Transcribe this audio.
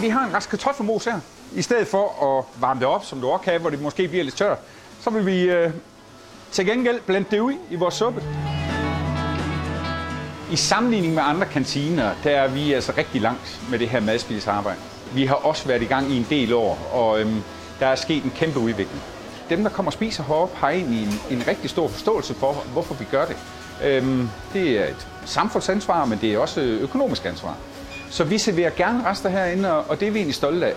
vi har en rask kartoffelmos her. I stedet for at varme det op, som du også kan, hvor det måske bliver lidt tørt, så vil vi øh, til gengæld blande det ud i vores suppe. I sammenligning med andre kantiner, der er vi altså rigtig langt med det her madspilsarbejde. Vi har også været i gang i en del år, og øhm, der er sket en kæmpe udvikling. Dem, der kommer og spiser heroppe, har egentlig en, en rigtig stor forståelse for, hvorfor vi gør det. Øhm, det er et samfundsansvar, men det er også økonomisk ansvar. Så vi serverer gerne rester herinde, og det er vi egentlig stolte af.